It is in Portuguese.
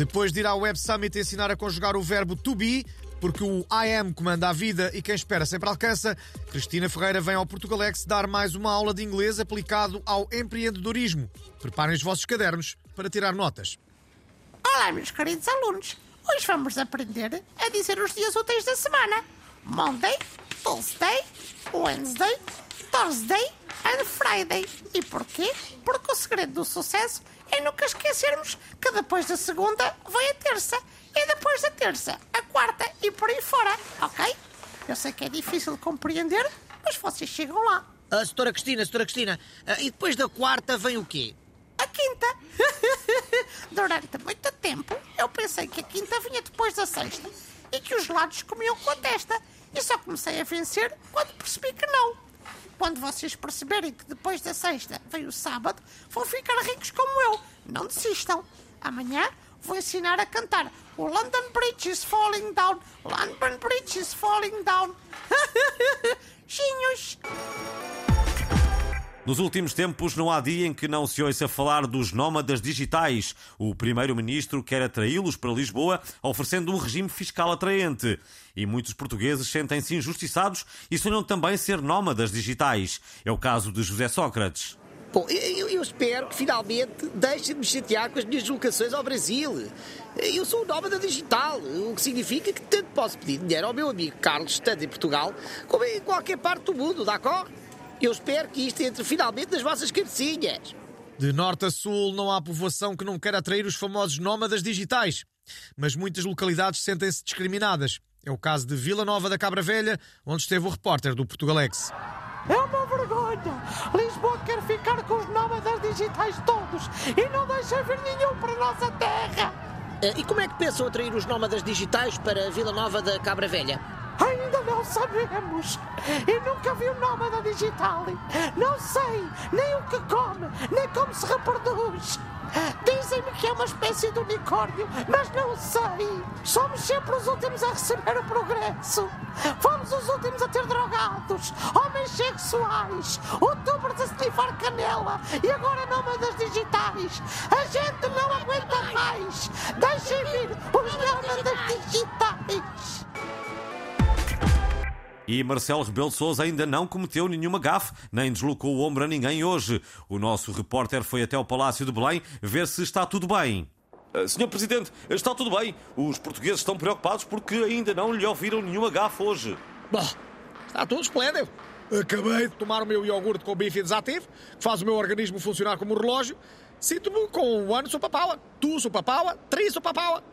Depois de ir ao Web Summit ensinar a conjugar o verbo to be, porque o I am comanda a vida e quem espera sempre alcança, Cristina Ferreira vem ao Portugalex dar mais uma aula de inglês aplicado ao empreendedorismo. Preparem os vossos cadernos para tirar notas. Olá, meus queridos alunos. Hoje vamos aprender a dizer os dias úteis da semana: Monday, Tuesday, Wednesday, Thursday and Friday. E porquê? Porque o segredo do sucesso é nunca esquecermos que depois da segunda vem a terça e depois da terça a quarta e por aí fora, ok? Eu sei que é difícil de compreender, mas vocês chegam lá. A doutora Cristina, doutora Cristina, ah, e depois da quarta vem o quê? A quinta. Durante muito tempo eu pensei que a quinta vinha depois da sexta e que os lados comiam com a testa. E só comecei a vencer quando percebi que não. Quando vocês perceberem que depois da sexta vem o sábado, vão ficar ricos como eu. Não desistam. Amanhã vou ensinar a cantar o London Bridge is falling down, London Bridge is falling down. Chinhos! Nos últimos tempos, não há dia em que não se ouça falar dos nómadas digitais. O primeiro-ministro quer atraí-los para Lisboa, oferecendo um regime fiscal atraente. E muitos portugueses sentem-se injustiçados e sonham também ser nómadas digitais. É o caso de José Sócrates. Bom, eu, eu espero que finalmente deixem de me chatear com as minhas deslocações ao Brasil. Eu sou um nómada digital, o que significa que tanto posso pedir dinheiro ao meu amigo Carlos, estando em Portugal, como em qualquer parte do mundo, d'accord? Eu espero que isto entre finalmente nas vossas cabecinhas. De norte a sul, não há povoação que não queira atrair os famosos nómadas digitais. Mas muitas localidades sentem-se discriminadas. É o caso de Vila Nova da Cabra Velha, onde esteve o repórter do Portugalex. É uma vergonha! Lisboa quer ficar com os nómadas digitais todos e não deixa vir nenhum para a nossa terra! Ah, E como é que pensam atrair os nómadas digitais para Vila Nova da Cabra Velha? Ainda não sabemos! E nunca vi um nómada digital! Não sei nem o que come, nem como se reproduz! Dizem-me que é uma espécie de unicórnio, mas não sei! Somos sempre os últimos a receber o progresso! Fomos os últimos a ter drogados, homens sexuais, youtubers a snifar canela e agora nómadas digitais! A gente não aguenta mais! Deixem vir os nómadas E Marcelo Rebelo de Sousa ainda não cometeu nenhuma gafe, nem deslocou o ombro a ninguém hoje. O nosso repórter foi até o Palácio de Belém ver se está tudo bem. Ah, Senhor Presidente, está tudo bem. Os portugueses estão preocupados porque ainda não lhe ouviram nenhuma gafe hoje. Bom, está tudo esplêndido. Acabei de tomar o meu iogurte com bife desativo, que faz o meu organismo funcionar como um relógio. Sinto-me com um ano sopa-paua, tu sopa-paua, três sopa-paua.